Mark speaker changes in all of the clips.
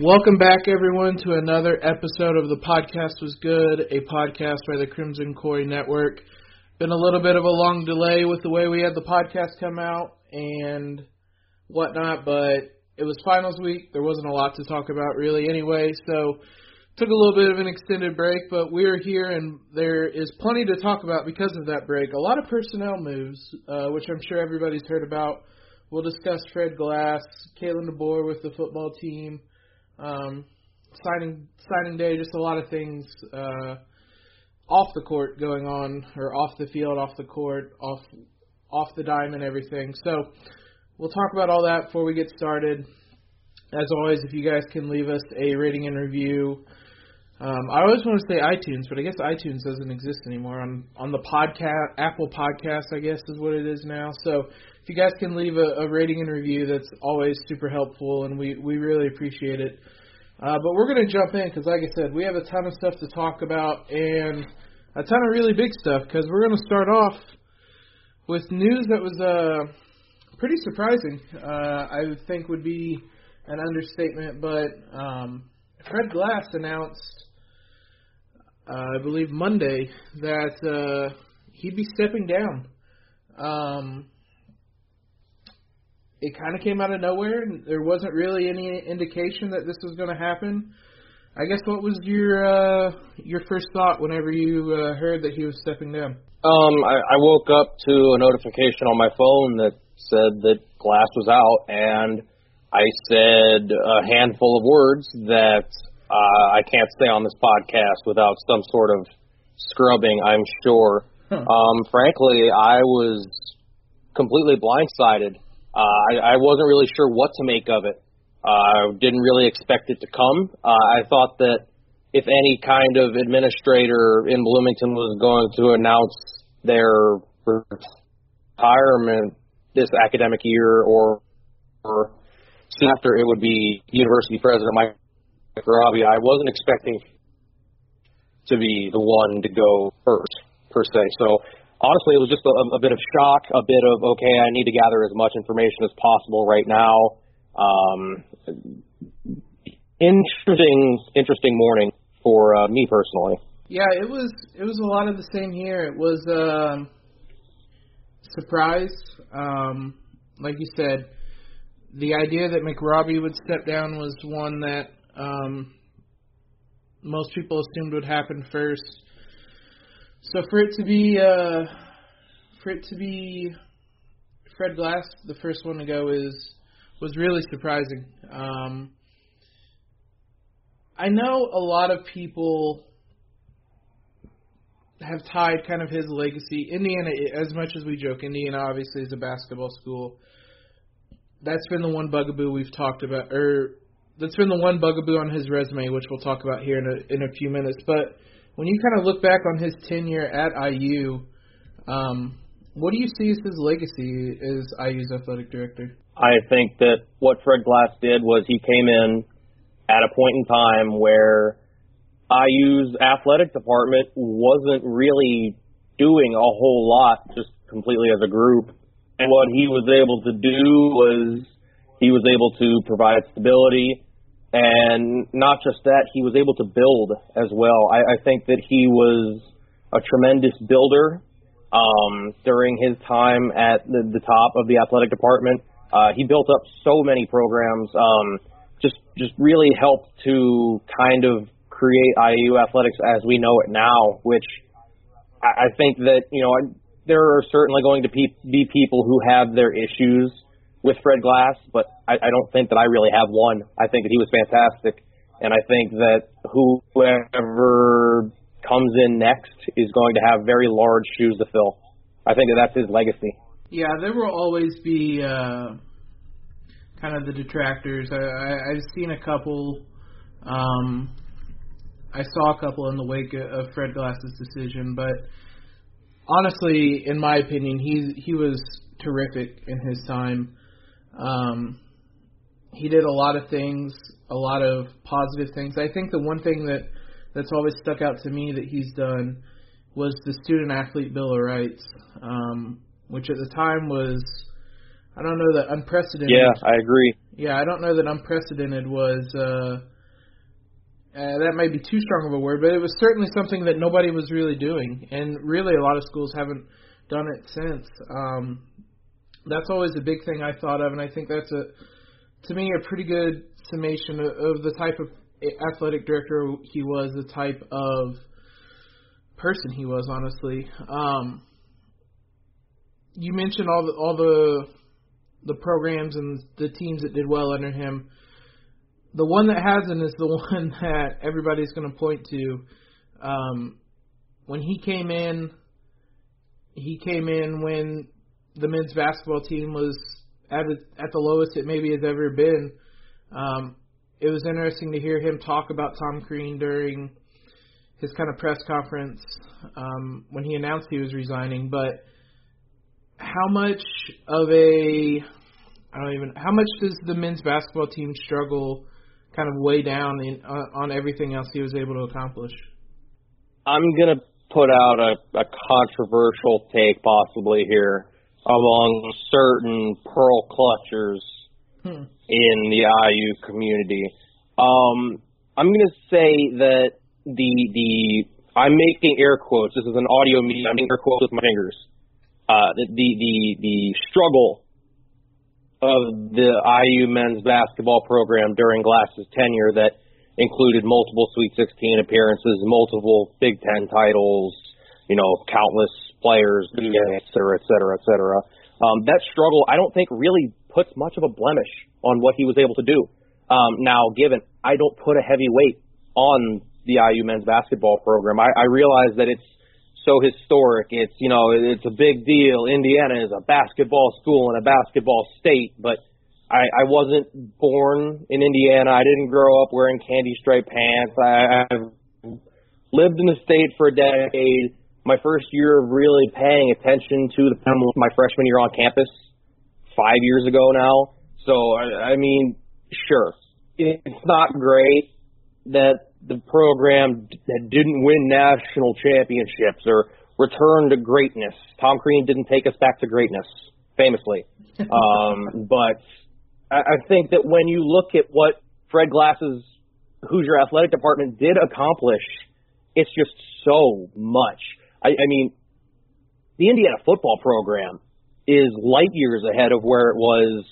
Speaker 1: Welcome back, everyone, to another episode of The Podcast Was Good, a podcast by the Crimson Quarry Network. Been a little bit of a long delay with the way we had the podcast come out and whatnot, but it was finals week. There wasn't a lot to talk about, really, anyway, so took a little bit of an extended break, but we're here and there is plenty to talk about because of that break. A lot of personnel moves, uh, which I'm sure everybody's heard about. We'll discuss Fred Glass, Kalen DeBoer with the football team, um, signing signing day, just a lot of things uh, off the court going on, or off the field, off the court, off off the dime, and everything. So we'll talk about all that before we get started. As always, if you guys can leave us a rating and review. Um, I always want to say iTunes, but I guess iTunes doesn't exist anymore on on the podcast Apple Podcast. I guess is what it is now. So if you guys can leave a, a rating and review, that's always super helpful, and we we really appreciate it. Uh, but we're going to jump in because, like I said, we have a ton of stuff to talk about and a ton of really big stuff. Because we're going to start off with news that was uh, pretty surprising. Uh, I would think would be an understatement, but um, Fred Glass announced, uh, I believe Monday, that uh, he'd be stepping down. Um, it kind of came out of nowhere. and There wasn't really any indication that this was going to happen. I guess what was your uh, your first thought whenever you uh, heard that he was stepping down?
Speaker 2: Um, I, I woke up to a notification on my phone that said that Glass was out, and I said a handful of words that uh, I can't say on this podcast without some sort of scrubbing. I'm sure.
Speaker 1: Huh.
Speaker 2: Um, frankly, I was completely blindsided. Uh, I, I wasn't really sure what to make of it. I uh, didn't really expect it to come. Uh, I thought that if any kind of administrator in Bloomington was going to announce their retirement this academic year or, or soon after, it would be University President Mike Robbie. I wasn't expecting to be the one to go first, per se. So honestly, it was just a, a bit of shock, a bit of okay, I need to gather as much information as possible right now. Um, interesting, interesting morning for uh, me personally.
Speaker 1: Yeah, it was it was a lot of the same here. It was um surprise. Um, like you said, the idea that McRobbie would step down was one that um, most people assumed would happen first. So for it to be uh, for it to be Fred Glass, the first one to go, is was really surprising. Um, I know a lot of people have tied kind of his legacy. Indiana, as much as we joke, Indiana obviously is a basketball school. That's been the one bugaboo we've talked about, or that's been the one bugaboo on his resume, which we'll talk about here in a, in a few minutes. But when you kind of look back on his tenure at IU, um, what do you see as his legacy as IU's athletic director?
Speaker 2: I think that what Fred Glass did was he came in at a point in time where IU's athletic department wasn't really doing a whole lot just completely as a group. And what he was able to do was he was able to provide stability and not just that, he was able to build as well. I, I think that he was a tremendous builder um, during his time at the, the top of the athletic department. Uh, he built up so many programs. Um, just just really helped to kind of create IU athletics as we know it now. Which I, I think that you know there are certainly going to pe- be people who have their issues with Fred Glass, but I, I don't think that I really have one. I think that he was fantastic, and I think that whoever comes in next is going to have very large shoes to fill. I think that that's his legacy.
Speaker 1: Yeah, there will always be uh, kind of the detractors. I, I, I've seen a couple. Um, I saw a couple in the wake of Fred Glass's decision, but honestly, in my opinion, he he was terrific in his time. Um, he did a lot of things, a lot of positive things. I think the one thing that that's always stuck out to me that he's done was the student athlete bill of rights, um, which at the time was I don't know that unprecedented.
Speaker 2: Yeah, I agree.
Speaker 1: Yeah, I don't know that unprecedented was. Uh, uh, that might be too strong of a word, but it was certainly something that nobody was really doing, and really a lot of schools haven't done it since. Um, that's always a big thing I thought of, and I think that's a, to me, a pretty good summation of, of the type of athletic director he was, the type of person he was. Honestly, um, you mentioned all the all the the programs and the teams that did well under him. The one that hasn't is the one that everybody's going to point to. Um, when he came in, he came in when the men's basketball team was at at the lowest it maybe has ever been. Um, it was interesting to hear him talk about Tom Crean during his kind of press conference um, when he announced he was resigning. But how much of a I don't even how much does the men's basketball team struggle kind of weigh down in, uh, on everything else he was able to accomplish?
Speaker 2: I'm gonna put out a, a controversial take possibly here among certain pearl clutchers hmm. in the IU community. Um, I'm gonna say that the the I'm making air quotes. This is an audio medium. I'm making air quotes with my fingers. Uh, the the the, the struggle of the IU men's basketball program during Glass's tenure that included multiple Sweet 16 appearances, multiple Big Ten titles, you know, countless players, et cetera, et cetera, et cetera. Um, that struggle, I don't think, really puts much of a blemish on what he was able to do. Um, now, given I don't put a heavy weight on the IU men's basketball program, I, I realize that it's so historic. It's you know it's a big deal. Indiana is a basketball school and a basketball state, but I, I wasn't born in Indiana. I didn't grow up wearing candy striped pants. I, I've lived in the state for a decade. My first year of really paying attention to the my freshman year on campus, five years ago now. So I, I mean, sure, it's not great that the program that didn't win national championships or return to greatness. Tom Crean didn't take us back to greatness, famously. um, but I, I think that when you look at what Fred Glass's Hoosier athletic department did accomplish, it's just so much. I, I mean, the Indiana football program is light years ahead of where it was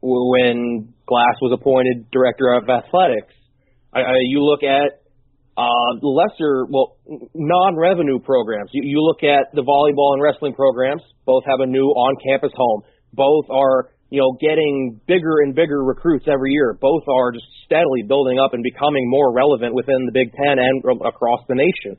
Speaker 2: when Glass was appointed director of athletics. I, I, you look at uh, lesser, well, non-revenue programs. You, you look at the volleyball and wrestling programs. Both have a new on-campus home. Both are, you know, getting bigger and bigger recruits every year. Both are just steadily building up and becoming more relevant within the Big Ten and across the nation.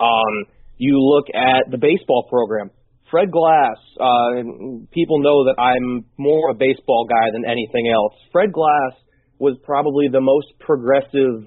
Speaker 2: Um, you look at the baseball program. Fred Glass, uh, people know that I'm more a baseball guy than anything else. Fred Glass was probably the most progressive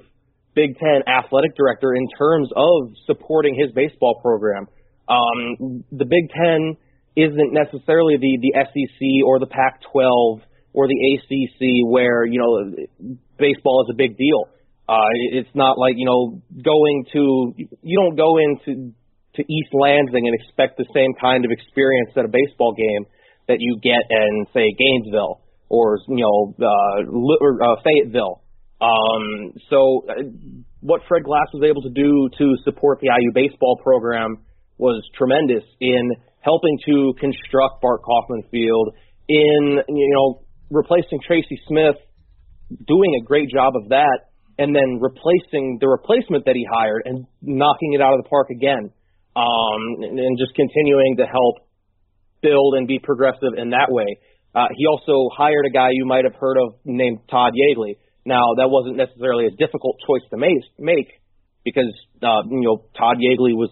Speaker 2: Big Ten athletic director in terms of supporting his baseball program. Um, the Big Ten isn't necessarily the, the SEC or the Pac 12 or the ACC where, you know, baseball is a big deal. Uh, it's not like, you know, going to, you don't go into to East Lansing and expect the same kind of experience at a baseball game that you get in, say, Gainesville or you know uh, uh, Fayetteville. Um, so uh, what Fred Glass was able to do to support the IU baseball program was tremendous in helping to construct Bart Kaufman Field, in you know replacing Tracy Smith, doing a great job of that, and then replacing the replacement that he hired and knocking it out of the park again, um, and, and just continuing to help build and be progressive in that way. Uh, he also hired a guy you might have heard of named Todd Yeagley. Now, that wasn't necessarily a difficult choice to make, because uh, you know Todd Yeagley was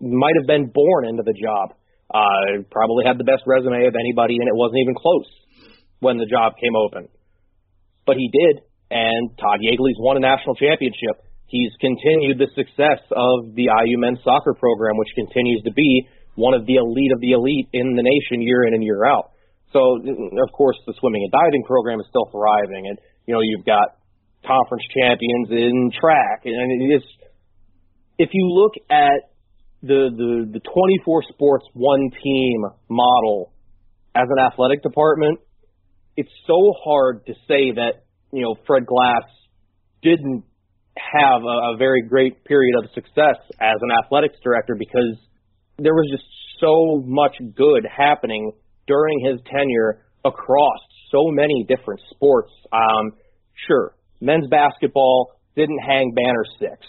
Speaker 2: might have been born into the job. Uh, probably had the best resume of anybody, and it wasn't even close when the job came open. but he did. And Todd Yeagley's won a national championship. He's continued the success of the IU men's soccer program, which continues to be one of the elite of the elite in the nation year in and year out. So, of course, the swimming and diving program is still thriving, and you know you've got conference champions in track, and it's if you look at the the the 24 sports one team model as an athletic department, it's so hard to say that you know Fred Glass didn't have a, a very great period of success as an athletics director because there was just so much good happening during his tenure across so many different sports. Um, sure, men's basketball didn't hang banner six.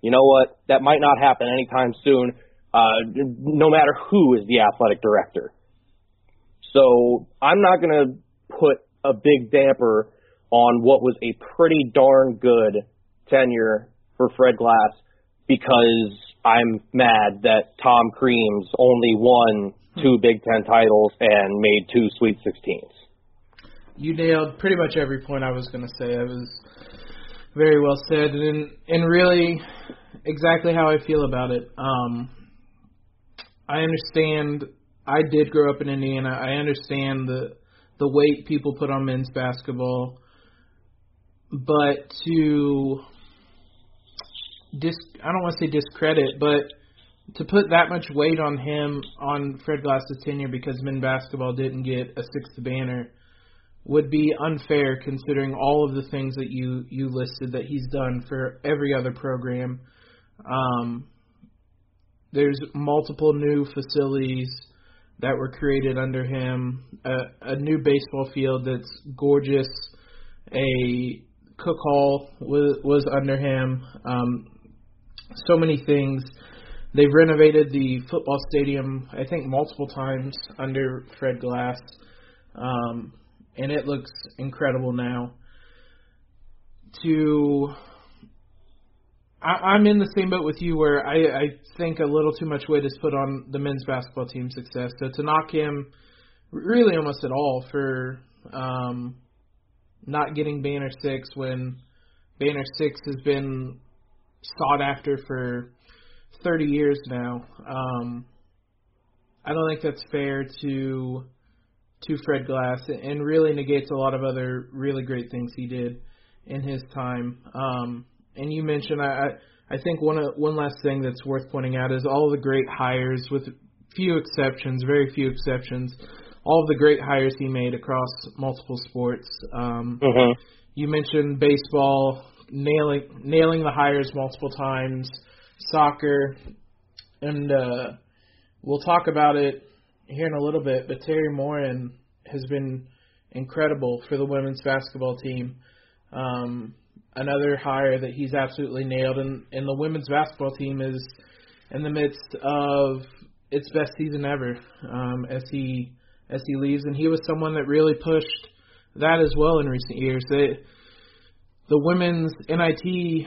Speaker 2: You know what? That might not happen anytime soon, uh, no matter who is the athletic director. So I'm not going to put a big damper on what was a pretty darn good tenure for Fred Glass because I'm mad that Tom Crean's only won two Big Ten titles and made two Sweet 16s.
Speaker 1: You nailed pretty much every point I was going to say. It was very well said, and and really exactly how I feel about it. Um, I understand. I did grow up in Indiana. I understand the the weight people put on men's basketball, but to dis I don't want to say discredit, but to put that much weight on him on Fred Glass's tenure because men basketball didn't get a sixth banner would be unfair considering all of the things that you you listed that he's done for every other program. Um, there's multiple new facilities that were created under him, a, a new baseball field that's gorgeous, a Cook Hall was was under him. Um, so many things. They've renovated the football stadium, I think, multiple times under Fred Glass, um, and it looks incredible now. To I, I'm in the same boat with you, where I, I think a little too much weight is put on the men's basketball team's success. So to knock him really almost at all for um, not getting Banner Six when Banner Six has been sought after for 30 years now. Um, I don't think that's fair to to Fred Glass, and really negates a lot of other really great things he did in his time. Um, and you mentioned, I I think one one last thing that's worth pointing out is all the great hires, with few exceptions, very few exceptions, all of the great hires he made across multiple sports. Um,
Speaker 2: mm-hmm.
Speaker 1: You mentioned baseball, nailing nailing the hires multiple times soccer, and uh, we'll talk about it here in a little bit. But Teri Moren has been incredible for the women's basketball team. Um, another hire that he's absolutely nailed, and, and the women's basketball team is in the midst of its best season ever um, as he as he leaves, and he was someone that really pushed that as well in recent years. They, the women's NIT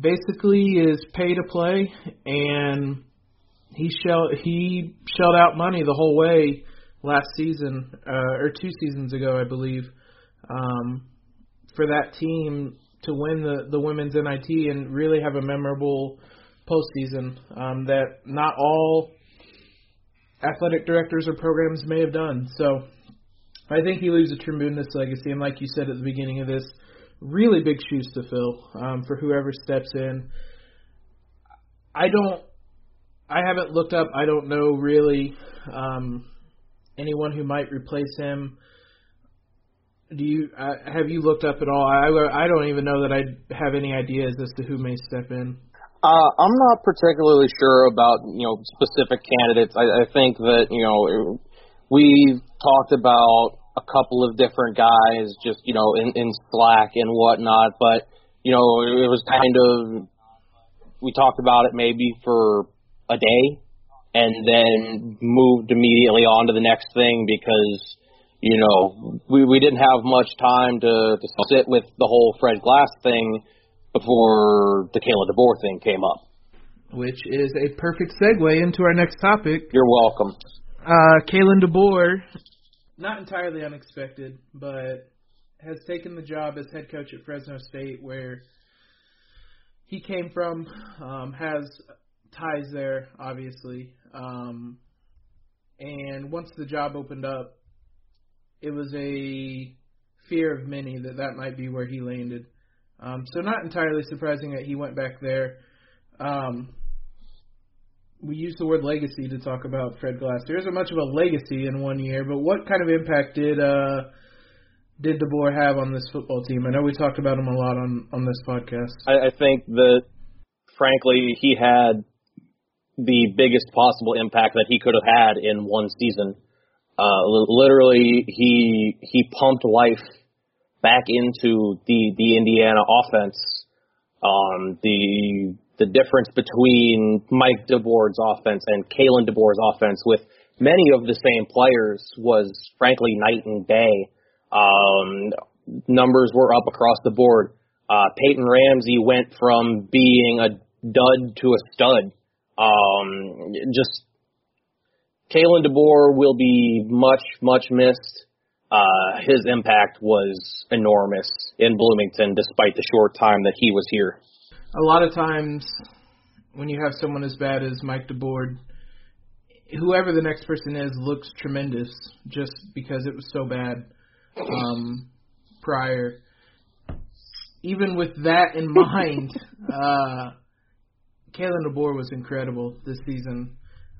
Speaker 1: basically is pay to play, and he shelled he shelled out money the whole way last season uh, or two seasons ago, I believe, um, for that team to win the the women's NIT and really have a memorable postseason um, that not all athletic directors or programs may have done. So I think he leaves a tremendous legacy, and like you said at the beginning of this, really big shoes to fill um, for whoever steps in. I don't. I haven't looked up. I don't know really um, anyone who might replace him. Do you uh, have you looked up at all? I I don't even know that I have any ideas as to who may step in.
Speaker 2: Uh, I'm not particularly sure about you know specific candidates. I, I think that you know we talked about a couple of different guys just you know in in Slack and whatnot, but you know it was kind of we talked about it maybe for a day and then moved immediately on to the next thing because you know we we didn't have much time to to sit with the whole Fred Glass thing before the Kalen DeBoer thing came up.
Speaker 1: Which is a perfect segue into our next topic.
Speaker 2: You're welcome.
Speaker 1: Uh, Kalen DeBoer not entirely unexpected, but has taken the job as head coach at Fresno State, where he came from, um, has ties there, obviously. Um, and once the job opened up, it was a fear of many that that might be where he landed. Um, so not entirely surprising that he went back there. Um, we use the word legacy to talk about Fred Glass. There isn't much of a legacy in one year, but what kind of impact did uh, did DeBoer have on this football team? I know we talked about him a lot on on this podcast.
Speaker 2: I, I think that, frankly, he had the biggest possible impact that he could have had in one season. Uh, literally, he he pumped life back into the the Indiana offense. Um, the the difference between Mike DeBord's offense and Kalen DeBoer's offense with many of the same players was frankly night and day. Um, numbers were up across the board. Uh, Peyton Ramsey went from being a dud to a stud. Um, just Kalen DeBoer will be much, much missed. Uh, his impact was enormous in Bloomington, despite the short time that he was here.
Speaker 1: A lot of times, when you have someone as bad as Mike DeBord, whoever the next person is looks tremendous just because it was so bad um, prior. Even with that in mind, uh, Kalen DeBoer was incredible this season.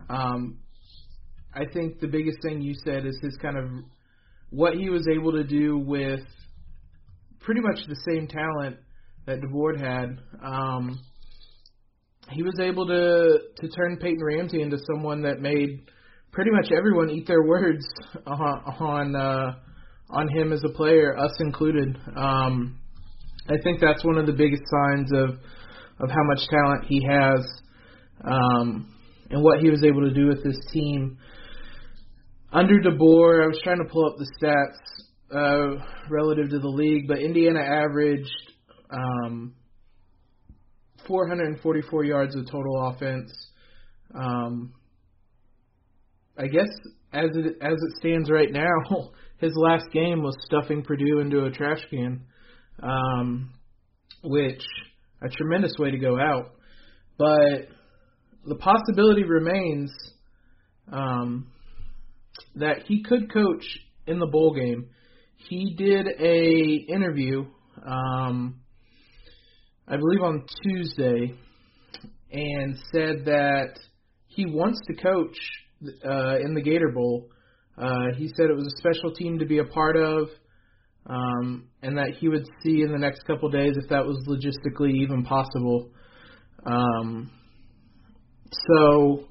Speaker 1: Um, I think the biggest thing you said is his kind of what he was able to do with pretty much the same talent that DeBord had. Um, he was able to to turn Peyton Ramsey into someone that made pretty much everyone eat their words on on, uh, on him as a player, us included. Um, I think that's one of the biggest signs of of how much talent he has um, and what he was able to do with this team. Under DeBoer, I was trying to pull up the stats uh, relative to the league, but Indiana averaged um, 444 yards of total offense. Um, I guess as it as it stands right now, his last game was stuffing Purdue into a trash can, um, which a tremendous way to go out. But the possibility remains um, that he could coach in the bowl game. He did a interview, um, I believe on Tuesday, and said that he wants to coach uh, in the Gator Bowl. Uh, he said it was a special team to be a part of um, and that he would see in the next couple days if that was logistically even possible. Um, so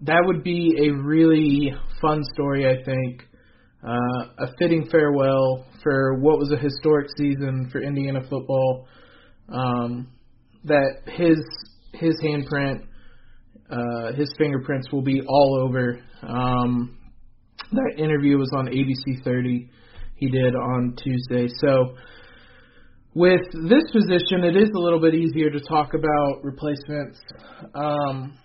Speaker 1: that would be a really fun story, I think. Uh, a fitting farewell for what was a historic season for Indiana football. Um, that his his handprint, uh, his fingerprints will be all over. Um, that interview was on ABC 30 he did on Tuesday. So with this position, it is a little bit easier to talk about replacements. Um,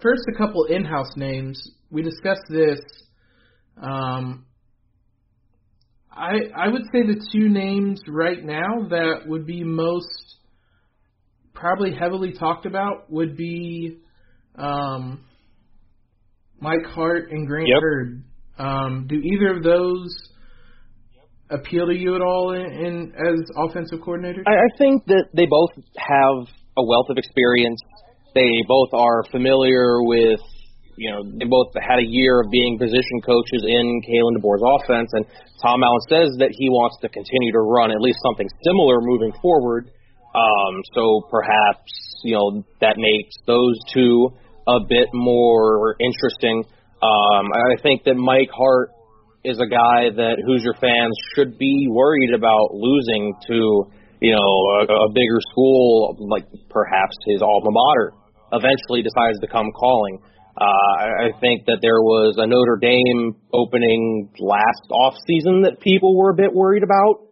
Speaker 1: first, a couple in-house names. We discussed this. Um, I I would say the two names right now that would be most probably heavily talked about would be um, Mike Hart and Grant
Speaker 2: yep.
Speaker 1: Hurd. Um, do either of those appeal to you at all in, in as offensive coordinators?
Speaker 2: I, I think that they both have a wealth of experience. They both are familiar with, you know, they both had a year of being position coaches in Kalen DeBoer's offense, and Tom Allen says that he wants to continue to run at least something similar moving forward. Um, so perhaps you know that makes those two a bit more interesting. Um, I think that Mike Hart is a guy that Hoosier fans should be worried about losing to, you know, a, a bigger school like perhaps his alma mater eventually decides to come calling. Uh, I, think that there was a Notre Dame opening last off season that people were a bit worried about.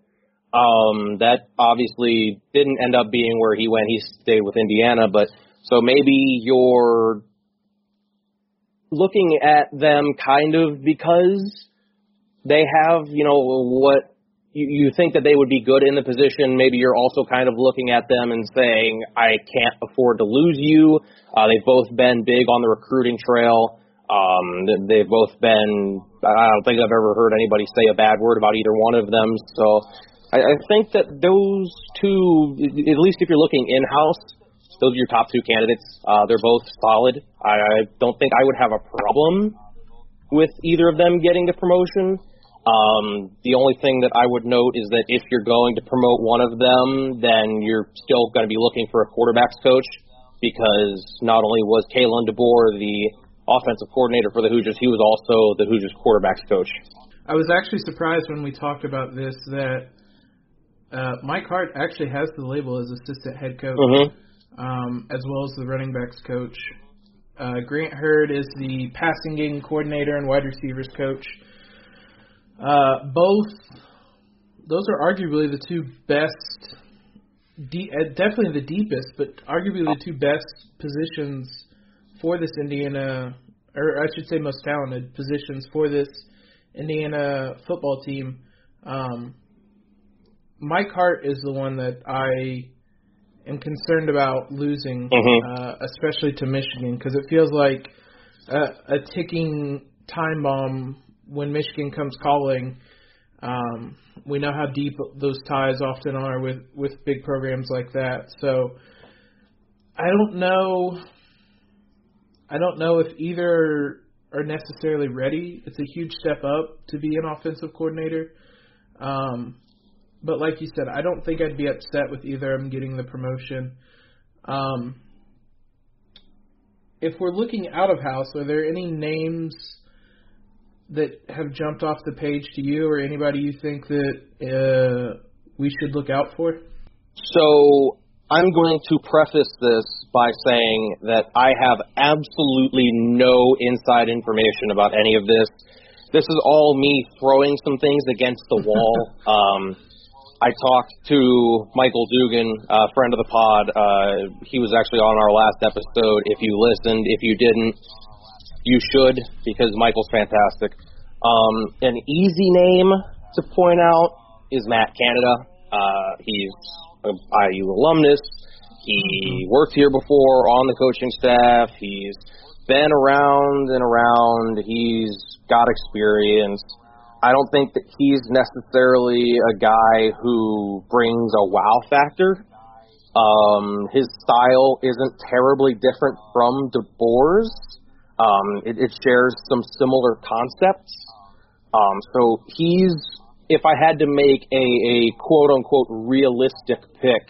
Speaker 2: Um, that obviously didn't end up being where he went. He stayed with Indiana, but so maybe you're looking at them kind of because they have, you know, what you, you think that they would be good in the position. Maybe you're also kind of looking at them and saying, I can't afford to lose you. Uh, they've both been big on the recruiting trail. Um, they've both been, I don't think I've ever heard anybody say a bad word about either one of them. So I, I think that those two, at least if you're looking in-house, those are your top two candidates. Uh, they're both solid. I, I don't think I would have a problem with either of them getting the promotion. Um, the only thing that I would note is that if you're going to promote one of them, then you're still going to be looking for a quarterbacks coach because not only was Kalen DeBoer the offensive coordinator for the Hoosiers, he was also the Hoosiers quarterbacks coach.
Speaker 1: I was actually surprised when we talked about this that uh, Mike Hart actually has the label as assistant head coach,
Speaker 2: mm-hmm.
Speaker 1: um, as well as the running backs coach. Uh, Grant Hurd is the passing game coordinator and wide receivers coach. Uh, both those are arguably the two best, de- uh, definitely the deepest, but arguably the two best positions for this Indiana, or I should say most talented positions for this Indiana football team. Um, Mike Hart is the one that I am concerned about losing,
Speaker 2: mm-hmm.
Speaker 1: uh, especially to Michigan, because it feels like a, a ticking time bomb when Michigan comes calling, um, we know how deep those ties often are with with big programs like that. So I don't know. I don't know if either are necessarily ready. It's a huge step up to be an offensive coordinator. Um, but like you said, I don't think I'd be upset with either of them getting the promotion. Um, if we're looking out of house, are there any names that have jumped off the page to you, or anybody you think that uh, we should look out for?
Speaker 2: So I'm going to preface this by saying that I have absolutely no inside information about any of this. This is all me throwing some things against the wall. um, I talked to Michael Dugan, a friend of the pod. Uh, he was actually on our last episode. If you listened, if you didn't, you should because Michael's fantastic. Um, an easy name to point out is Matt Canada. Uh, he's an IU alumnus. He worked here before on the coaching staff. He's been around and around. He's got experience. I don't think that he's necessarily a guy who brings a wow factor. Um, his style isn't terribly different from DeBoer's. Um, it, it shares some similar concepts. Um, so he's, if I had to make a, a quote unquote realistic pick,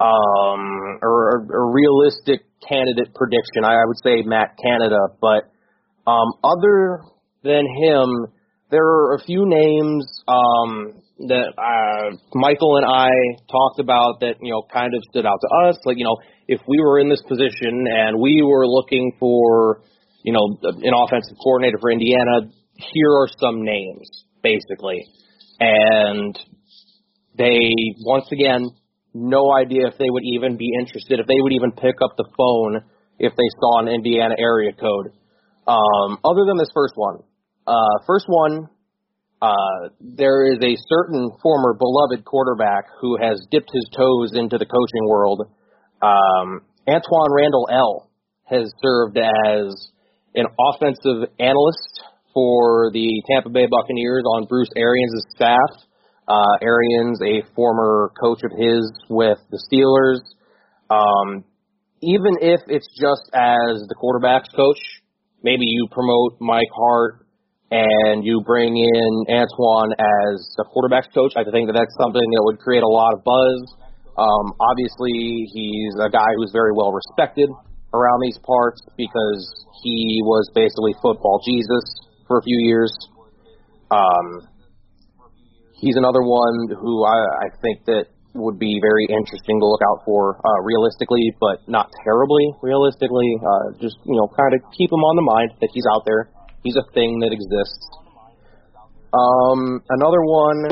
Speaker 2: um, or a, a realistic candidate prediction, I, I would say Matt Canada. But um, other than him, there are a few names um, that uh, Michael and I talked about that you know kind of stood out to us. Like you know, if we were in this position and we were looking for you know, an offensive coordinator for Indiana. Here are some names, basically. And they, once again, no idea if they would even be interested, if they would even pick up the phone if they saw an Indiana area code. Um, other than this first one. Uh, first one, uh, there is a certain former beloved quarterback who has dipped his toes into the coaching world. Um, Antwaan Randle El has served as an offensive analyst for the Tampa Bay Buccaneers on Bruce Arians' staff. Uh, Arians, a former coach of his with the Steelers. Um, even if it's just as the quarterback's coach, maybe you promote Mike Hart and you bring in Antwaan as the quarterback's coach. I think that that's something that would create a lot of buzz. Um, obviously, he's a guy who's very well respected around these parts because he was basically football Jesus for a few years. Um, he's another one who I, I think that would be very interesting to look out for uh, realistically, but not terribly realistically. Uh, just you know, kind of keep him on the mind that he's out there. He's a thing that exists. Um, another one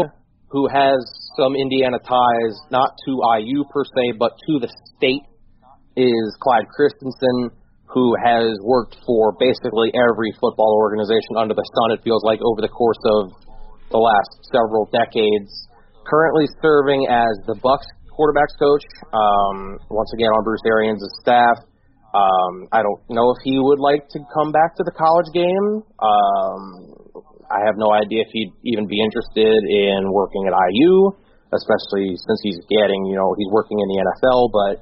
Speaker 2: who has some Indiana ties, not to IU per se, but to the state is Clyde Christensen, who has worked for basically every football organization under the sun, it feels like, over the course of the last several decades. Currently serving as the Bucs quarterbacks coach. Um, once again on Bruce Arians' staff. Um, I don't know if he would like to come back to the college game. Um, I have no idea if he'd even be interested in working at IU, especially since he's getting, you know, he's working in the NFL, but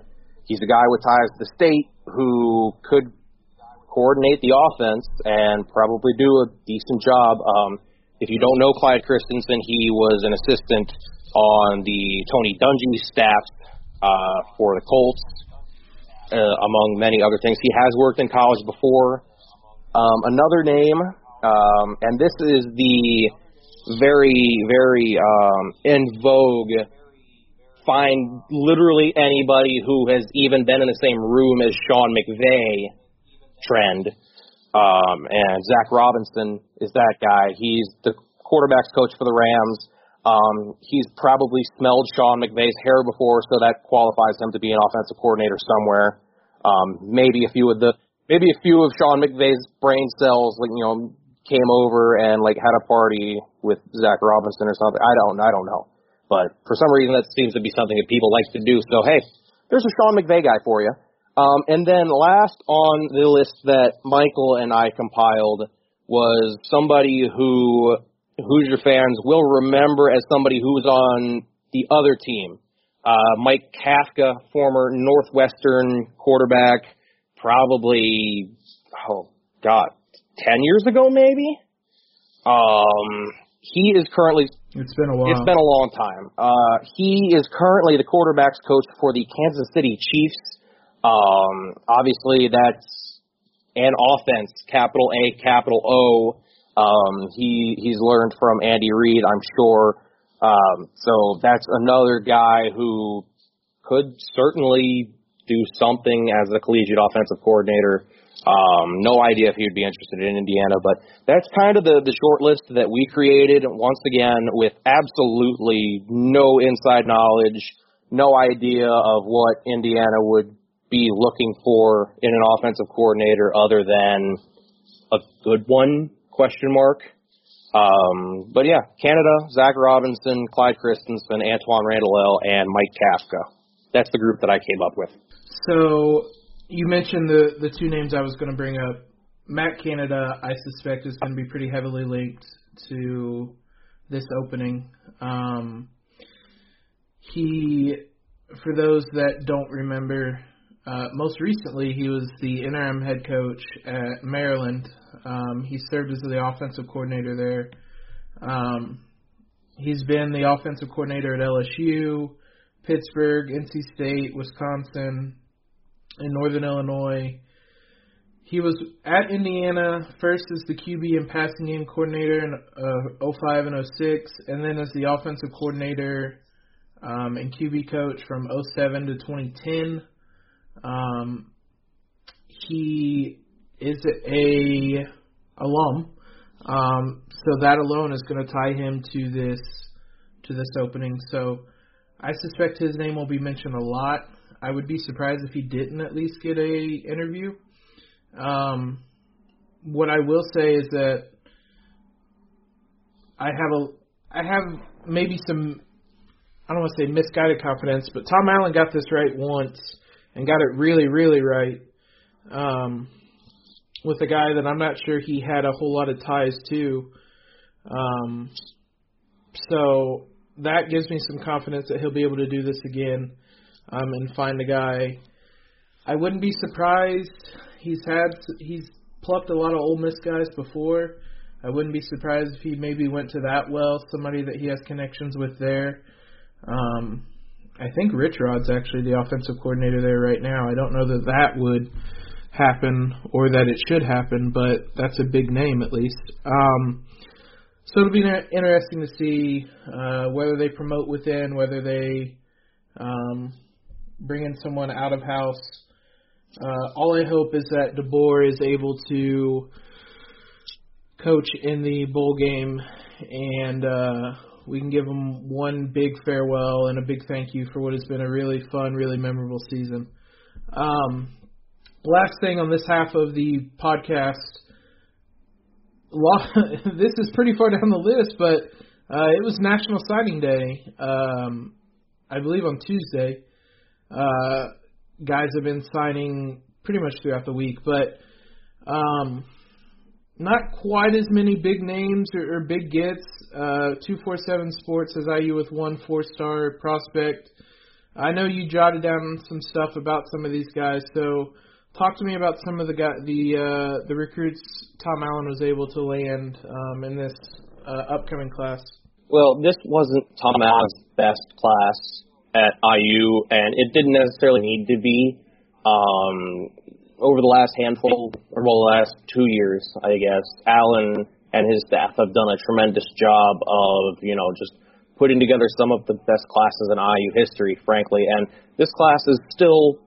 Speaker 2: he's a guy with ties to the state who could coordinate the offense and probably do a decent job. Um, if you don't know Clyde Christensen, he was an assistant on the Tony Dungy staff uh, for the Colts uh, among many other things. He has worked in college before. Um, another name, um, and this is the very, very um, in vogue. Find literally anybody who has even been in the same room as Sean McVay trend. Um, and Zac Robinson is that guy. He's the quarterbacks coach for the Rams. Um, he's probably smelled Sean McVay's hair before, so that qualifies him to be an offensive coordinator somewhere. Um, maybe a few of the maybe a few of Sean McVay's brain cells, like you know, came over and like had a party with Zac Robinson or something. I don't I don't know, but for some reason that seems to be something that people like to do. So hey, there's a Sean McVay guy for you. Um, and then last on the list that Michael and I compiled was somebody who Hoosier fans will remember as somebody who was on the other team. Uh, Mike Kafka, former Northwestern quarterback, probably, oh God, 10 years ago maybe? Um, he is currently.
Speaker 1: It's been a while.
Speaker 2: It's been a long time. Uh, he is currently the quarterbacks coach for the Kansas City Chiefs. Um, obviously, that's an offense, capital A, capital O. Um, he he's learned from Andy Reid, I'm sure. Um, so that's another guy who could certainly do something as a collegiate offensive coordinator. Um, no idea if he would be interested in Indiana, but that's kind of the, the short list that we created. Once again, with absolutely no inside knowledge, no idea of what Indiana would be looking for in an offensive coordinator other than a good one question mark. Um, but yeah, Canada, Zac Robinson, Clyde Christensen, Antwaan Randle and Mike Kafka. That's the group that I came up with.
Speaker 1: So you mentioned the the two names I was going to bring up. Matt Canada, I suspect, is going to be pretty heavily linked to this opening. Um, he, for those that don't remember, uh, most recently he was the interim head coach at Maryland um, he served as the offensive coordinator there. Um, he's been the offensive coordinator at LSU, Pittsburgh, NC State, Wisconsin, and Northern Illinois. He was at Indiana first as the QB and passing game coordinator in uh, 05 and 06, and then as the offensive coordinator um, and QB coach from 07 to 2010. Um, he is a alum, um, so that alone is going to tie him to this to this opening. So I suspect his name will be mentioned a lot. I would be surprised if he didn't at least get a interview. Um, what I will say is that I have a I have maybe some I don't want to say misguided confidence, but Tom Allen got this right once and got it really really right. Um, with a guy that I'm not sure he had a whole lot of ties to. Um, so that gives me some confidence that he'll be able to do this again um, and find a guy. I wouldn't be surprised. He's had he's plucked a lot of Ole Miss guys before. I wouldn't be surprised if he maybe went to that well, somebody that he has connections with there. Um, I think Rich Rod's actually the offensive coordinator there right now. I don't know that that would happen or that it should happen, but that's a big name at least. Um, so it'll be interesting to see uh, whether they promote within, whether they um, bring in someone out of house. Uh, all I hope is that DeBoer is able to coach in the bowl game, and uh, we can give him one big farewell and a big thank you for what has been a really fun, really memorable season. Um, last thing on this half of the podcast. this is pretty far down the list, but Uh, it was National Signing Day, um, I believe on Tuesday. Uh, guys have been signing pretty much throughout the week, but um, not quite as many big names or, or big gets. Uh, 247 Sports has IU with one four star prospect. I know you jotted down some stuff about some of these guys, so talk to me about some of the guy, the uh, the recruits Tom Allen was able to land um, in this uh, upcoming class.
Speaker 2: Well, this wasn't Tom Allen's best class at IU, and it didn't necessarily need to be. Um, over the last handful, or well, the last two years, I guess, Allen and his staff have done a tremendous job of, you know, just putting together some of the best classes in IU history, frankly. And this class is still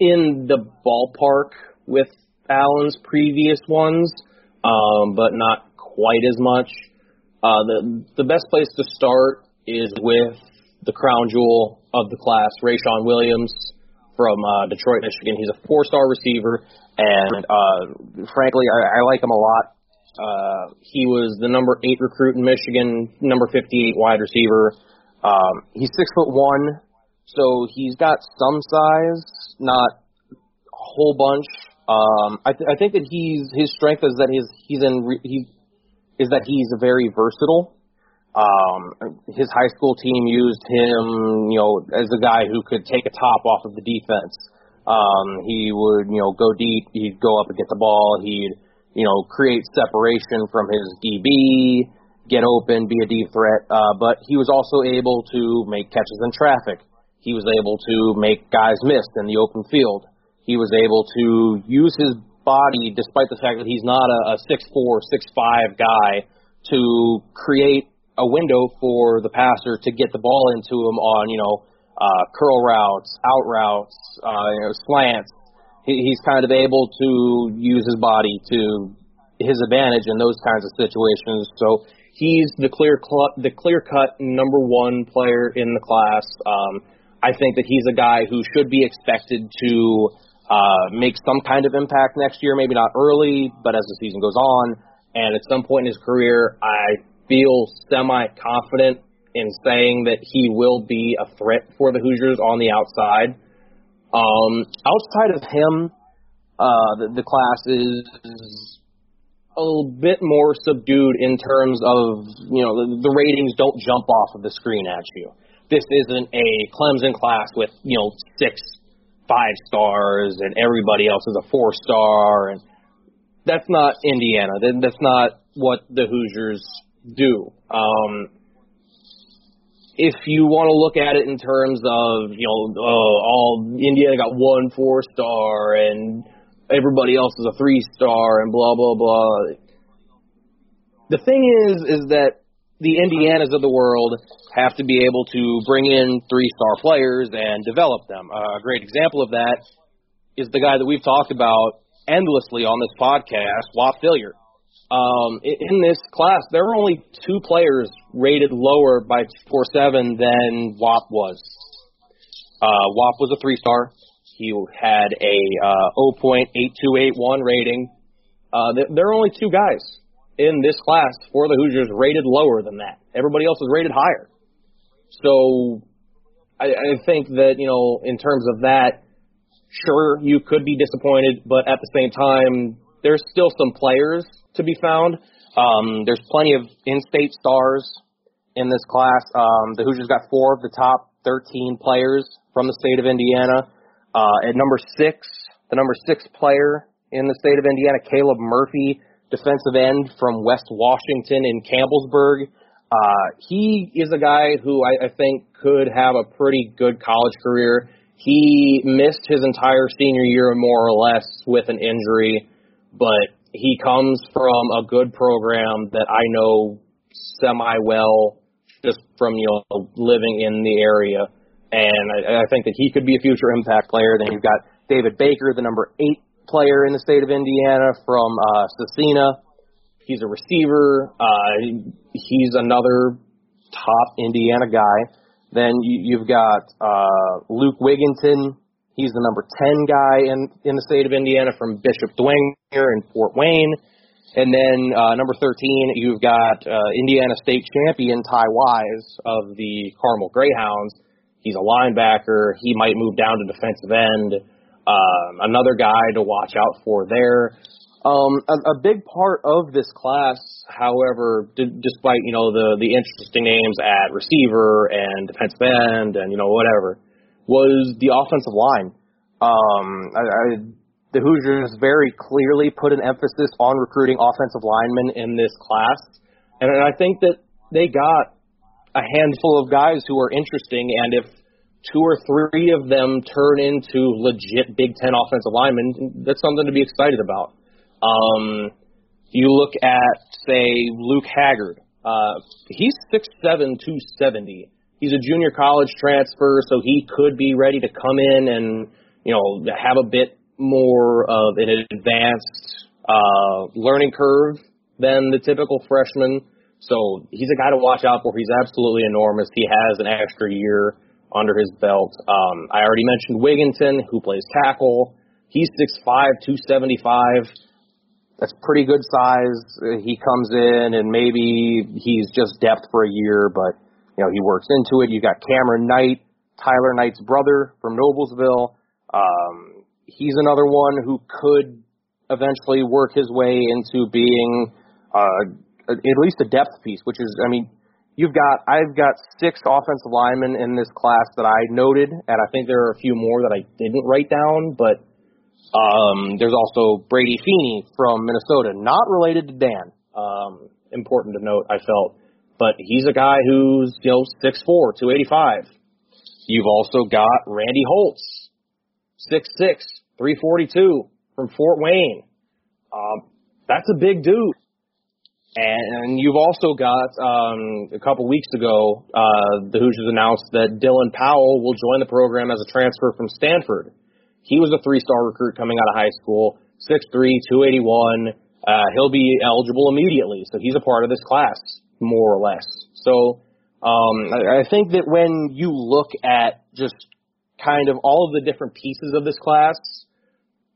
Speaker 2: in the ballpark with Allen's previous ones, um, but not quite as much. Uh, the the best place to start is with the crown jewel of the class, Rashawn Williams from uh, Detroit, Michigan. He's a four-star receiver, and uh, frankly, I, I like him a lot. Uh, he was the number eight recruit in Michigan, number 58 wide receiver. Um, he's six foot one, so he's got some size, not a whole bunch. Um, I, th- I think that he's his strength is that he's he's in re- he is that he's very versatile. Um, his high school team used him, you know, as a guy who could take a top off of the defense. Um, he would, you know, go deep. He'd go up and get the ball. He'd, you know, create separation from his DB, get open, be a deep threat. Uh, but he was also able to make catches in traffic. He was able to make guys miss in the open field. He was able to use his body, despite the fact that he's not a, a six four, six five guy, to create a window for the passer to get the ball into him on, you know, uh, curl routes, out routes, uh, you know, slants. He, he's kind of able to use his body to his advantage in those kinds of situations. So he's the clear cl- the clear cut number one player in the class. Um, I think that he's a guy who should be expected to uh, make some kind of impact next year. Maybe not early, but as the season goes on, and at some point in his career, I feel semi confident in saying that he will be a threat for the Hoosiers on the outside. Um, outside of him, uh, the, the class is a little bit more subdued in terms of, you know, the, the ratings don't jump off of the screen at you. This isn't a Clemson class with, you know, six five stars and everybody else is a four star and that's not Indiana. That's not what the Hoosiers do. Um, if you want to look at it in terms of, you know, uh, all Indiana got one four star and everybody else is a three star and blah blah blah. The thing is, is that the Indianas of the world have to be able to bring in three star players and develop them. Uh, a great example of that is the guy that we've talked about endlessly on this podcast, Whop Philyor. Um, in this class, there were only two players rated lower by 4.7 than Whop was. Uh, Whop was a three star. He had a uh, 0.8281 rating. Uh, there are only two guys in this class for the Hoosiers rated lower than that. Everybody else is rated higher. So I, I think that, you know, in terms of that, sure, you could be disappointed, but at the same time, there's still some players to be found. Um, there's plenty of in-state stars in this class. Um, the Hoosiers got four of the top 13 players from the state of Indiana. Uh, at number six, the number six player in the state of Indiana, Caleb Murphy, defensive end from West Washington in Campbellsburg. Uh, he is a guy who I, I think could have a pretty good college career. He missed his entire senior year more or less with an injury, but he comes from a good program that I know semi well just from you know living in the area, and I, I think that he could be a future impact player. Then you've got David Baker, the number eight player in the state of Indiana from uh, Scecina. He's a receiver. Uh, he's another top Indiana guy. Then you, you've got uh, Luke Wigginton, He's the number 10 guy in, in the state of Indiana from Bishop Dwenger in Fort Wayne. And then uh, number 13, you've got uh, Indiana State champion Ty Wise of the Carmel Greyhounds. He's a linebacker. He might move down to defensive end. Um, another guy to watch out for there. Um, a, a big part of this class, however, d- despite you know the the interesting names at receiver and defensive end and you know whatever, was the offensive line. Um, I, I, the Hoosiers very clearly put an emphasis on recruiting offensive linemen in this class, and, and I think that they got a handful of guys who are interesting, and if two or three of them turn into legit Big Ten offensive linemen, that's something to be excited about. Um, you look at, say, Luke Haggard. Uh, he's six seven, two seventy. He's a junior college transfer, so he could be ready to come in and you know have a bit more of an advanced uh, learning curve than the typical freshman. So he's a guy to watch out for. He's absolutely enormous. He has an extra year under his belt. Um, I already mentioned Wigginton, who plays tackle. He's six five, two seventy five that's pretty good size. He comes in and maybe he's just depth for a year, but you know he works into it. You got Cameron Knight, Tyler Knight's brother from Noblesville. Um, he's another one who could eventually work his way into being uh, at least a depth piece, which is, I mean, you've got I've got six offensive linemen in this class that I noted, and I think there are a few more that I didn't write down, but um, there's also Brady Feeney from Minnesota, not related to Dan. Um, important to note, I felt, but he's a guy who's you know six four, two eighty five. You've also got Randy Holtz, six six, three forty two from Fort Wayne. Um, that's a big dude. And you've also got um, a couple weeks ago, uh, the Hoosiers announced that Dylan Powell will join the program as a transfer from Stanford. He was a three-star recruit coming out of high school, 6'3", 281. Uh, he'll be eligible immediately, so he's a part of this class, more or less. So um, I, I think that when you look at just kind of all of the different pieces of this class,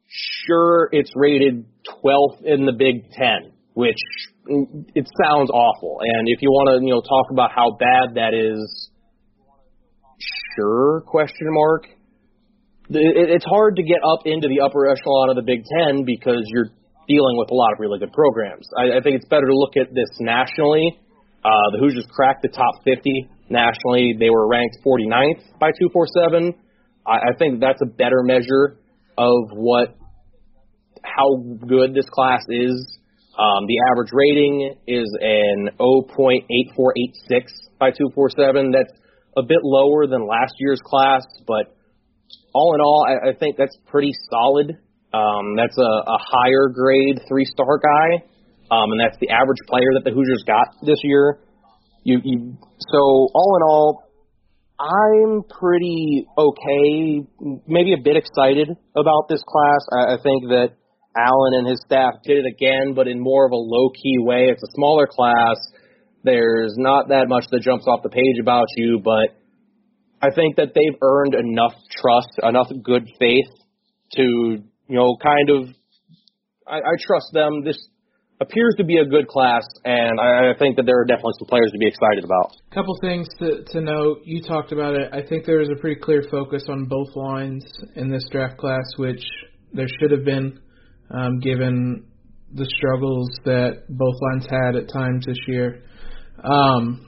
Speaker 2: sure, it's rated 12th in the Big Ten, which it sounds awful. And if you want to, you know, talk about how bad that is, sure? Question mark it's hard to get up into the upper echelon of the Big Ten because you're dealing with a lot of really good programs. I, I think it's better to look at this nationally. Uh, the Hoosiers cracked the top 50 nationally. They were ranked 49th by 247. I, I think that's a better measure of what how good this class is. Um, the average rating is an 0.8486 by 247. That's a bit lower than last year's class, but all in all, I, I think that's pretty solid. Um, that's a, a higher grade three star guy, um, and that's the average player that the Hoosiers got this year. You, you so all in all, I'm pretty okay, maybe a bit excited about this class. I, I think that Allen and his staff did it again, but in more of a low key way. It's a smaller class. There's not that much that jumps off the page about you, but I think that they've earned enough trust, enough good faith to, you know, kind of. I, I trust them. This appears to be a good class, and I, think that there are definitely some players to be excited about.
Speaker 1: A couple things to, to note. You talked about it. I think there was a pretty clear focus on both lines in this draft class, which there should have been, um, given the struggles that both lines had at times this year. Um,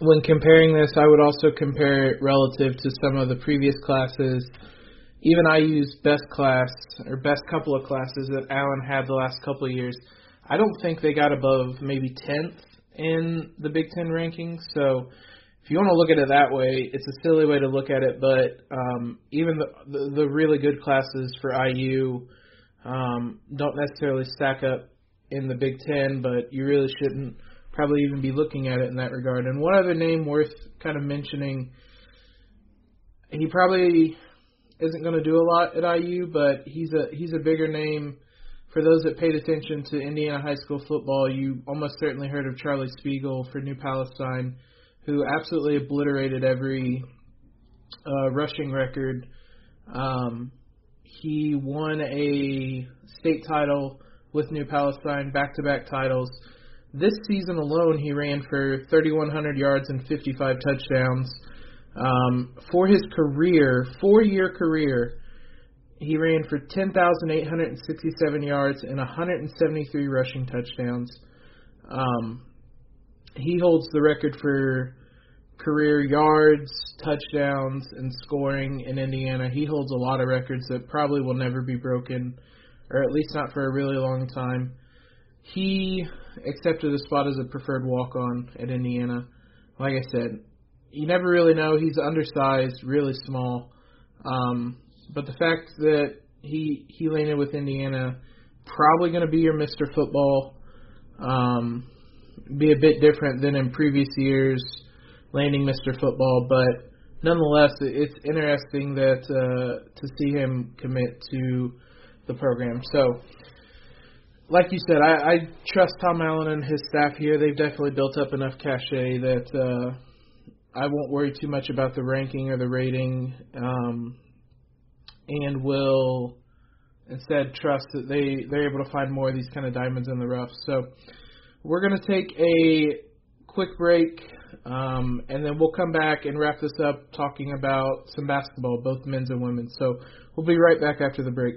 Speaker 1: when comparing this, I would also compare it relative to some of the previous classes. Even I use best class or best couple of classes that Allen had the last couple of years. I don't think they got above maybe 10th in the Big Ten rankings. So if you want to look at it that way, it's a silly way to look at it. But um, even the, the the really good classes for IU um, don't necessarily stack up in the Big Ten. But you really shouldn't probably even be looking at it in that regard. And one other name worth kind of mentioning, he probably isn't going to do a lot at IU, but he's a he's a bigger name. For those that paid attention to Indiana high school football, you almost certainly heard of Charlie Spiegel for New Palestine, who absolutely obliterated every uh, rushing record. Um, he won a state title with New Palestine, back-to-back titles. This season alone, he ran for 3,100 yards and 55 touchdowns. Um, for his career, four-year career, he ran for 10,867 yards and 173 rushing touchdowns. Um, he holds the record for career yards, touchdowns, and scoring in Indiana. He holds a lot of records that probably will never be broken, or at least not for a really long time. He accepted a spot as a preferred walk on at Indiana. Like I said, you never really know. He's undersized, really small. Um, but the fact that he he landed with Indiana, probably going to be your Mr. Football. Um, be a bit different than in previous years, landing Mr. Football, but nonetheless, it's interesting that uh, to see him commit to the program. So, like you said, I, I trust Tom Allen and his staff here. They've definitely built up enough cachet that uh, I won't worry too much about the ranking or the rating, um, and will instead trust that they they're able to find more of these kind of diamonds in the rough. So we're to take a quick break, um, and then we'll come back and wrap this up talking about some basketball, both men's and women's. So we'll be right back after the break.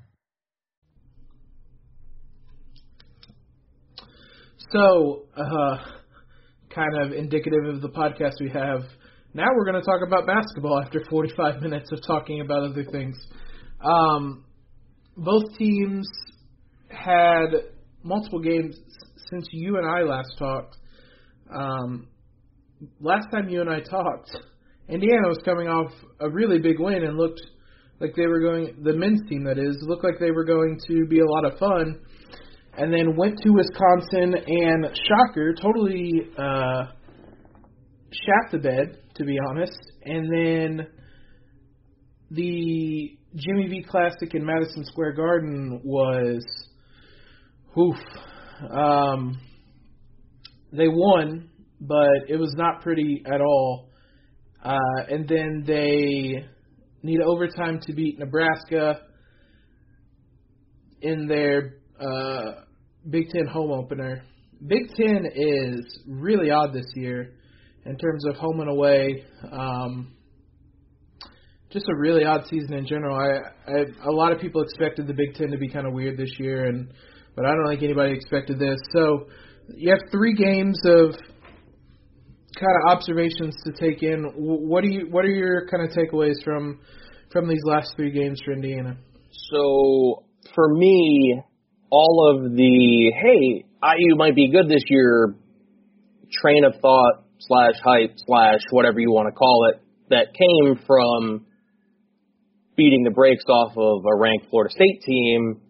Speaker 1: So, uh, kind of indicative of the podcast we have. Now we're going to talk about basketball after 45 minutes of talking about other things. Um, both teams had multiple games since you and I last talked. Um, last time you and I talked, Indiana was coming off a really big win and looked like they were going. The men's team, that is, looked like they were going to be a lot of fun and then went to Wisconsin and shocker, totally uh, shat the bed, to be honest. And then the Jimmy V Classic in Madison Square Garden was, oof. Um, they won, but it was not pretty at all. Uh, and then they need overtime to beat Nebraska in their uh, Big Ten home opener. Big Ten is really odd this year in terms of home and away. Um, just a really odd season in general. I, I a lot of people expected the Big Ten to be kind of weird this year, and but I don't think anybody expected this. So you have three games of kind of observations to take in. What do you what are your kind of takeaways from from these last three games for Indiana?
Speaker 2: So for me, all of the hey IU might be good this year train of thought slash hype slash whatever you want to call it that came from beating the brakes off of a ranked Florida State team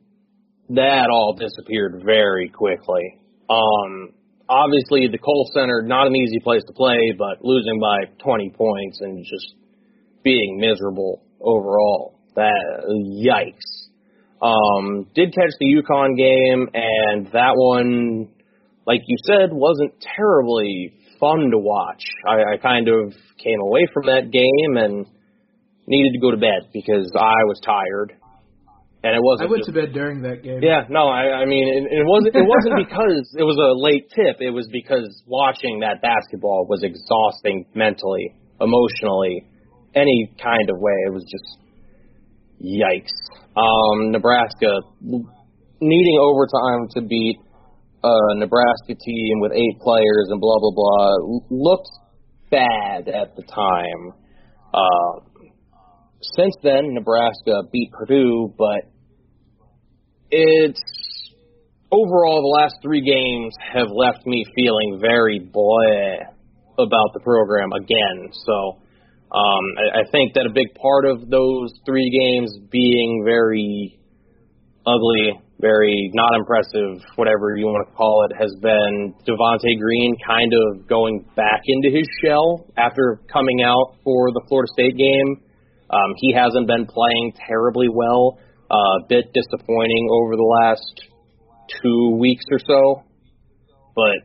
Speaker 2: that all disappeared very quickly. Um, obviously, the Kohl Center not an easy place to play, but losing by 20 points and just being miserable overall. That yikes. Um, did catch the UConn game, and that one, like you said, wasn't terribly fun to watch. I, I kind of came away from that game and needed to go to bed because I was tired. And it wasn't.
Speaker 1: I went
Speaker 2: just,
Speaker 1: to bed during that game.
Speaker 2: Yeah, no, I, I mean, it, it wasn't. It wasn't because it was a late tip. It was because watching that basketball was exhausting mentally, emotionally, any kind of way. It was just yikes. Um, Nebraska needing overtime to beat a Nebraska team with eight players and blah blah blah looked bad at the time. Uh, since then, Nebraska beat Purdue, but it's overall the last three games have left me feeling very bleh about the program again. So um, I, I think that a big part of those three games being very ugly, very not impressive, whatever you want to call it, has been Devonte Green kind of going back into his shell after coming out for the Florida State game. Um, he hasn't been playing terribly well. A uh, bit disappointing over the last two weeks or so, but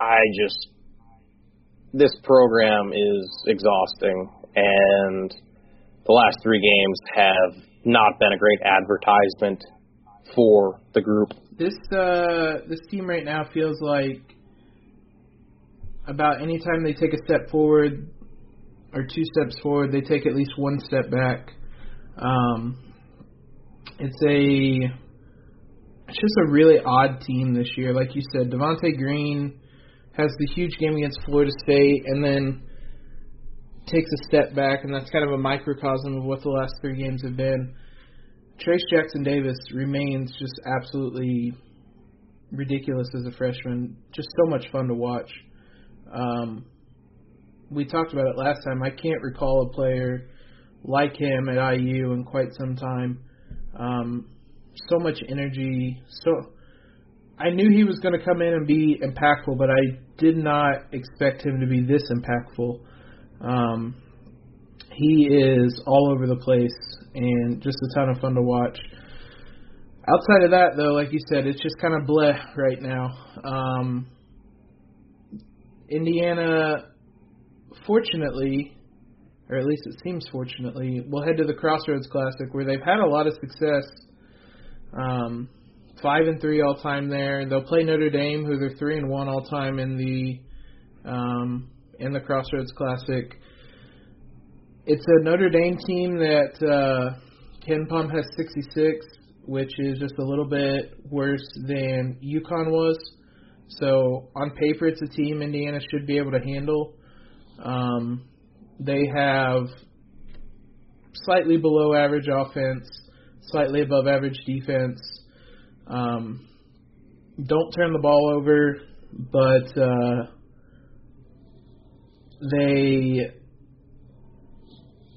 Speaker 2: I just this program is exhausting, and the last three games have not been a great advertisement for the group.
Speaker 1: This uh, this team right now feels like about any time they take a step forward or two steps forward, they take at least one step back. Um, it's a it's just a really odd team this year. Like you said, Devonte Green has the huge game against Florida State, and then takes a step back, and that's kind of a microcosm of what the last three games have been. Trayce Jackson-Davis remains just absolutely ridiculous as a freshman. Just so much fun to watch. Um, we talked about it last time. I can't recall a player like him at IU in quite some time. Um, so much energy. So I knew he was going to come in and be impactful, but I did not expect him to be this impactful. Um, he is all over the place and just a ton of fun to watch. Outside of that, though, like you said, it's just kind of bleh right now. Um, Indiana, fortunately, or at least it seems fortunately, will head to the Crossroads Classic where they've had a lot of success. Um, five and three all time there. They'll play Notre Dame, who they're three and one all time in the um, in the Crossroads Classic. It's a Notre Dame team that uh, KenPom has 66, which is just a little bit worse than UConn was. So on paper, it's a team Indiana should be able to handle. Um, they have slightly below average offense, slightly above average defense. Um, don't turn the ball over, but uh, they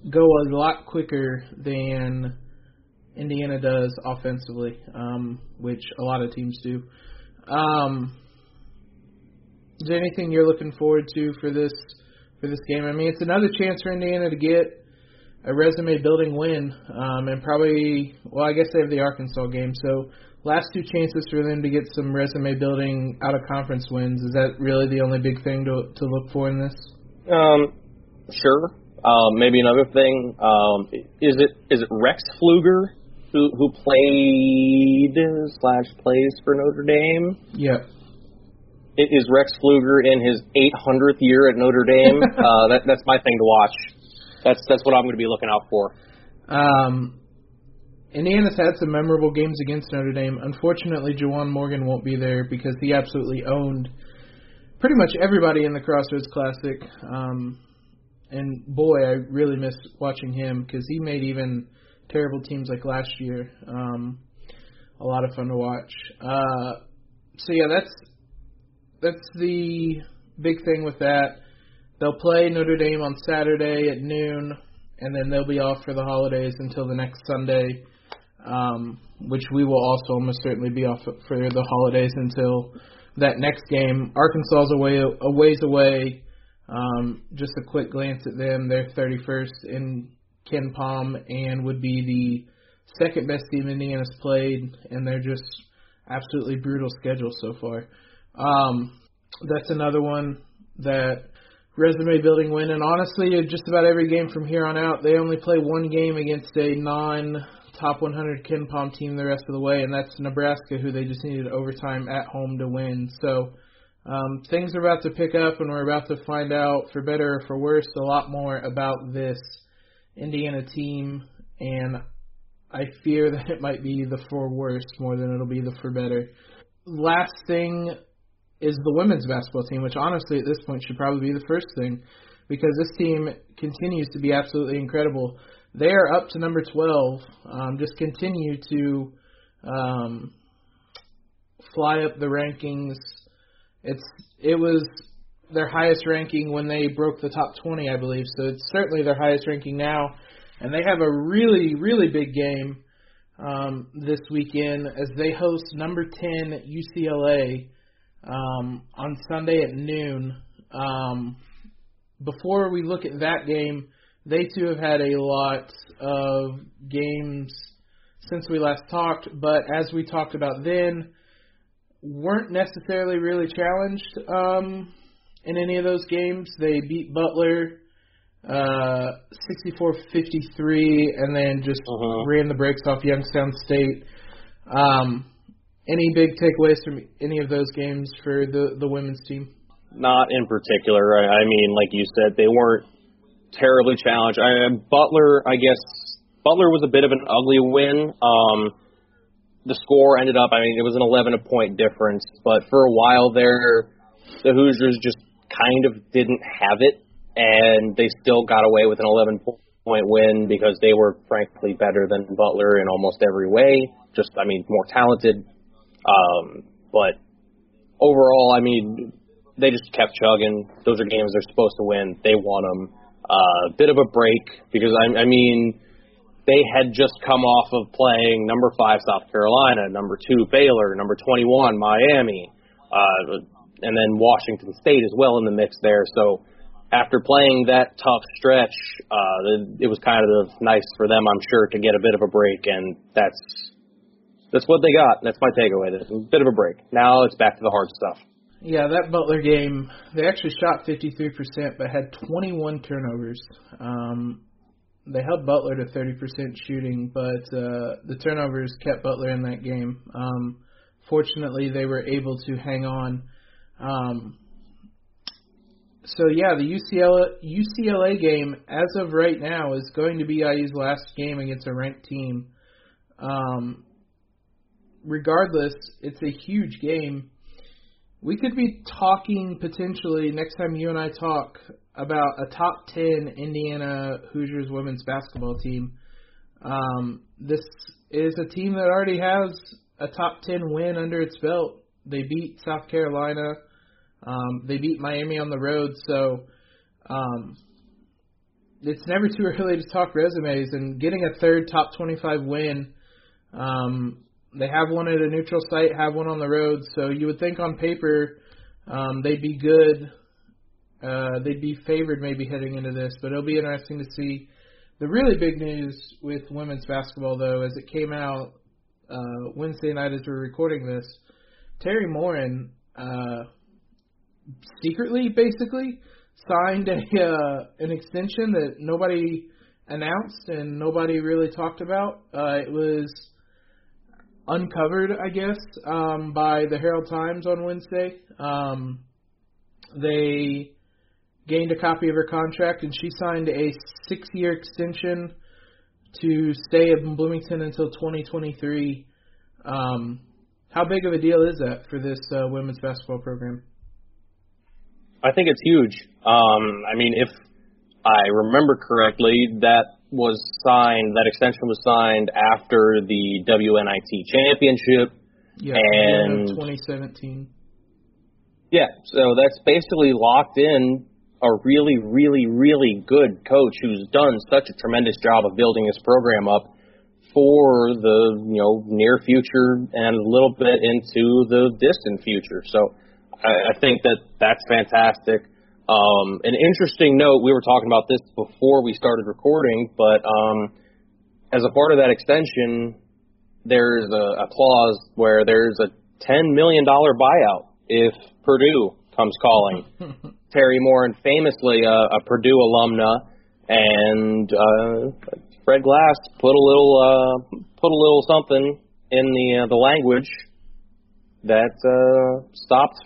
Speaker 1: go a lot quicker than Indiana does offensively, um, which a lot of teams do. Um, is there anything you're looking forward to for this for this game? I mean, it's another chance for Indiana to get a resume building win, um, and probably well, I guess they have the Arkansas game, so last two chances for them to get some resume building out of conference wins. Is that really the only big thing to to look for in this?
Speaker 2: Um, sure. Um, maybe another thing um, is it is it Rex Pflueger who who played slash plays for Notre Dame?
Speaker 1: Yeah.
Speaker 2: It is Rex Pflueger in his 800th year at Notre Dame. uh, that that's my thing to watch. That's that's what I'm going to be looking out for.
Speaker 1: Um, Indiana's had some memorable games against Notre Dame. Unfortunately, Juwan Morgan won't be there because he absolutely owned pretty much everybody in the Crossroads Classic. Um, and boy, I really miss watching him because he made even terrible teams like last year um, a lot of fun to watch. Uh, so yeah, that's that's the big thing with that. They'll play Notre Dame on Saturday at noon, and then they'll be off for the holidays until the next Sunday, um, which we will also almost certainly be off for the holidays until that next game. Arkansas is away a ways away. Um, just a quick glance at them. They're 31st in KenPom and would be the second best team Indiana's played, and they're just absolutely brutal schedule so far. Um, that's another one that resume building win. And honestly, just about every game from here on out, they only play one game against a non top 100 KenPom team the rest of the way, and that's Nebraska, who they just needed overtime at home to win. So um, things are about to pick up, and we're about to find out, for better or for worse, a lot more about this Indiana team. And I fear that it might be the for worse more than it'll be the for better. Last thing is the women's basketball team, which honestly at this point should probably be the first thing because this team continues to be absolutely incredible. They are up to number 12. Um, just continue to um, fly up the rankings. It's it was their highest ranking when they broke the top 20, I believe. So it's certainly their highest ranking now, and they have a really really big game um, this weekend as they host number 10 UCLA um, on Sunday at noon. Um, before we look at that game, they too have had a lot of games since we last talked, but as we talked about then, weren't necessarily really challenged um, in any of those games. They beat Butler uh, 64-53 and then just
Speaker 2: Uh-huh.
Speaker 1: ran the brakes off Youngstown State. Um, any big takeaways from any of those games for the the women's team?
Speaker 2: Not in particular. I, I mean, like you said, they weren't terribly challenged. I, Butler, I guess, Butler was a bit of an ugly win. Um, the score ended up, I mean, it was an 11 point difference, but for a while there, the Hoosiers just kind of didn't have it, and they still got away with an 11 point win because they were frankly better than Butler in almost every way. Just, I mean, more talented. Um, but overall, I mean, they just kept chugging. Those are games they're supposed to win. They won them. A bit of a break because I, I mean, they had just come off of playing number five South Carolina, number two Baylor, number 21 Miami, uh, and then Washington State as well in the mix there. So after playing that tough stretch, uh, it was kind of nice for them, I'm sure, to get a bit of a break, and that's that's what they got. That's my takeaway. This a bit of a break. Now it's back to the hard stuff.
Speaker 1: Yeah, that Butler game, they actually shot 53%, but had 21 turnovers. Um, they held Butler to 30% shooting, but uh, the turnovers kept Butler in that game. Um, fortunately, they were able to hang on. Um, so yeah, the UCLA UCLA game, as of right now, is going to be IU's last game against a ranked team. Um, regardless, it's a huge game. We could be talking potentially next time you and I talk about a top 10 Indiana Hoosiers women's basketball team. Um, this is a team that already has a top 10 win under its belt. They beat South Carolina. Um, they beat Miami on the road. So um, it's never too early to talk resumes. And getting a third top 25 win um, they have one at a neutral site, have one on the road, so you would think on paper um, they'd be good. Uh, they'd be favored maybe heading into this, but it'll be interesting to see. The really big news with women's basketball, though, as it came out uh, Wednesday night as we're recording this, Teri Moren uh, secretly, basically, signed a uh, an extension that nobody announced and nobody really talked about. Uh, it was uncovered, I guess, um, by the Herald Times on Wednesday. Um, they gained a copy of her contract, and she signed a six-year extension to stay in Bloomington until 2023. Um, how big of a deal is that for this uh, women's basketball program?
Speaker 2: I think it's huge. Um, I mean, if I remember correctly, that was signed, that extension was signed after the WNIT championship.
Speaker 1: Yeah,
Speaker 2: And-
Speaker 1: 2017.
Speaker 2: Yeah, so that's basically locked in a really, really, really good coach who's done such a tremendous job of building his program up for the you know near future and a little bit into the distant future. So I, I think that that's fantastic. Um, an interesting note, we were talking about this before we started recording, but um, as a part of that extension, there's a, a clause where there's a $10 million buyout if Purdue comes calling. Teri Moren, famously a, a Purdue alumna, and uh, Fred Glass put a little uh, put a little something in the uh, the language that uh, stopped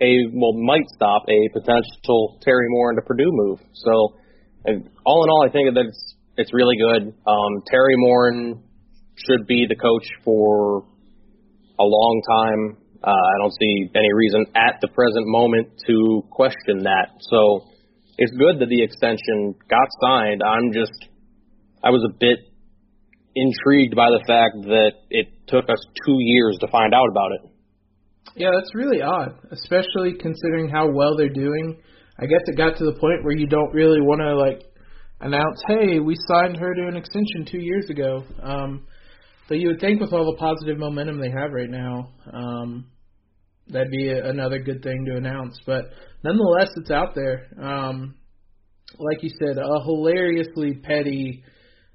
Speaker 2: a well might stop a potential Teri Moren to Purdue move. So, all in all, I think that it's it's really good. Um, Teri Moren should be the coach for a long time. Uh, I don't see any reason at the present moment to question that. So it's good that the extension got signed. I'm just, I was a bit intrigued by the fact that it took us two years to find out about it.
Speaker 1: Yeah, that's really odd, especially considering how well they're doing. I guess it got to the point where you don't really want to like announce, "Hey, we signed her to an extension two years ago." Um, but you would think with all the positive momentum they have right now, um, that'd be a, another good thing to announce. But nonetheless, it's out there. Um, like you said, a hilariously petty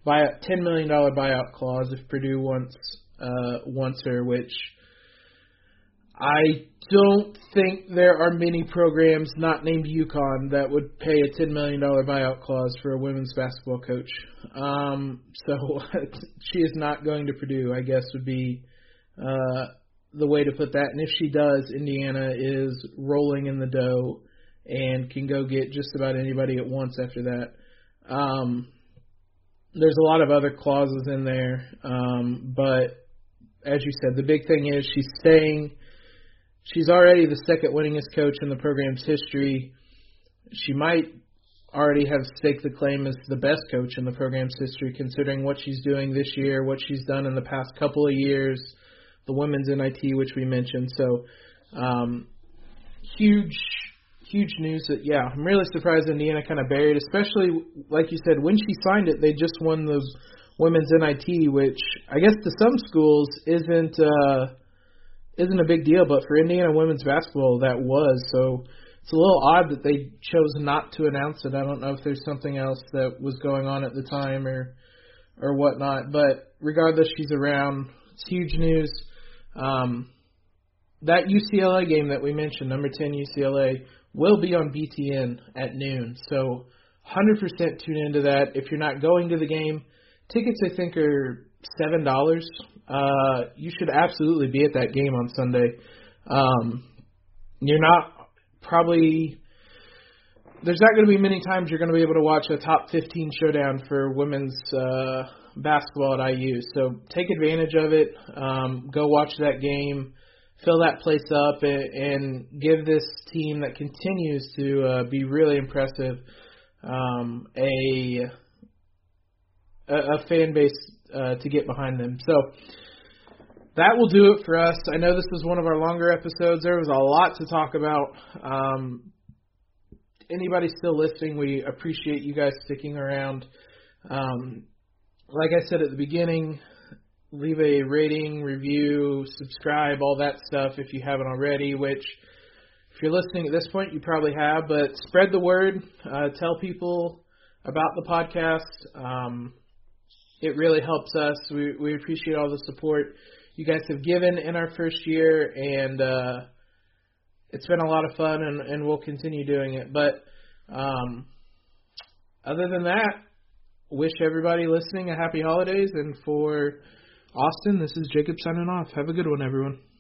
Speaker 1: buyout, ten million dollar buyout clause if Purdue wants uh, wants her, which I don't think there are many programs not named UConn that would pay a ten million dollar buyout clause for a women's basketball coach. Um, so she is not going to Purdue, I guess would be uh, the way to put that. And if she does, Indiana is rolling in the dough and can go get just about anybody at once after that. Um, there's a lot of other clauses in there, um, but as you said, the big thing is she's staying. She's already the second winningest coach in the program's history. She might already have staked the claim as the best coach in the program's history, considering what she's doing this year, what she's done in the past couple of years, the women's NIT, which we mentioned. So, um, huge huge news that yeah, I'm really surprised Indiana kind of buried, especially like you said when she signed it, they just won the women's NIT, which I guess to some schools isn't uh, isn't a big deal, but for Indiana women's basketball that was. So it's a little odd that they chose not to announce it. I don't know if there's something else that was going on at the time or or whatnot, but regardless, she's around. It's huge news. Um, that UCLA game that we mentioned, number 10 UCLA, will be on BTN at noon. So 100% tune into that. If you're not going to the game, tickets I think are seven dollars. Uh, you should absolutely be at that game on Sunday. Um, you're not probably there's not going to be many times you're going to be able to watch a top 15 showdown for women's uh, basketball at IU. So take advantage of it. Um, go watch that game fill that place up and, and give this team that continues to uh, be really impressive um, a, a a fan base uh, to get behind them. So that will do it for us. I know this was one of our longer episodes. There was a lot to talk about. Um, anybody still listening, we appreciate you guys sticking around. Um, like I said at the beginning, leave a rating, review, subscribe, all that stuff if you haven't already, which if you're listening at this point, you probably have, but spread the word. Uh, tell people about the podcast. Um, it really helps us. We, we appreciate all the support you guys have given in our first year, and uh, it's been a lot of fun, and, and we'll continue doing it. But um, other than that, wish everybody listening a happy holidays, and for Auston, this is Jacob signing off. Have a good one, everyone.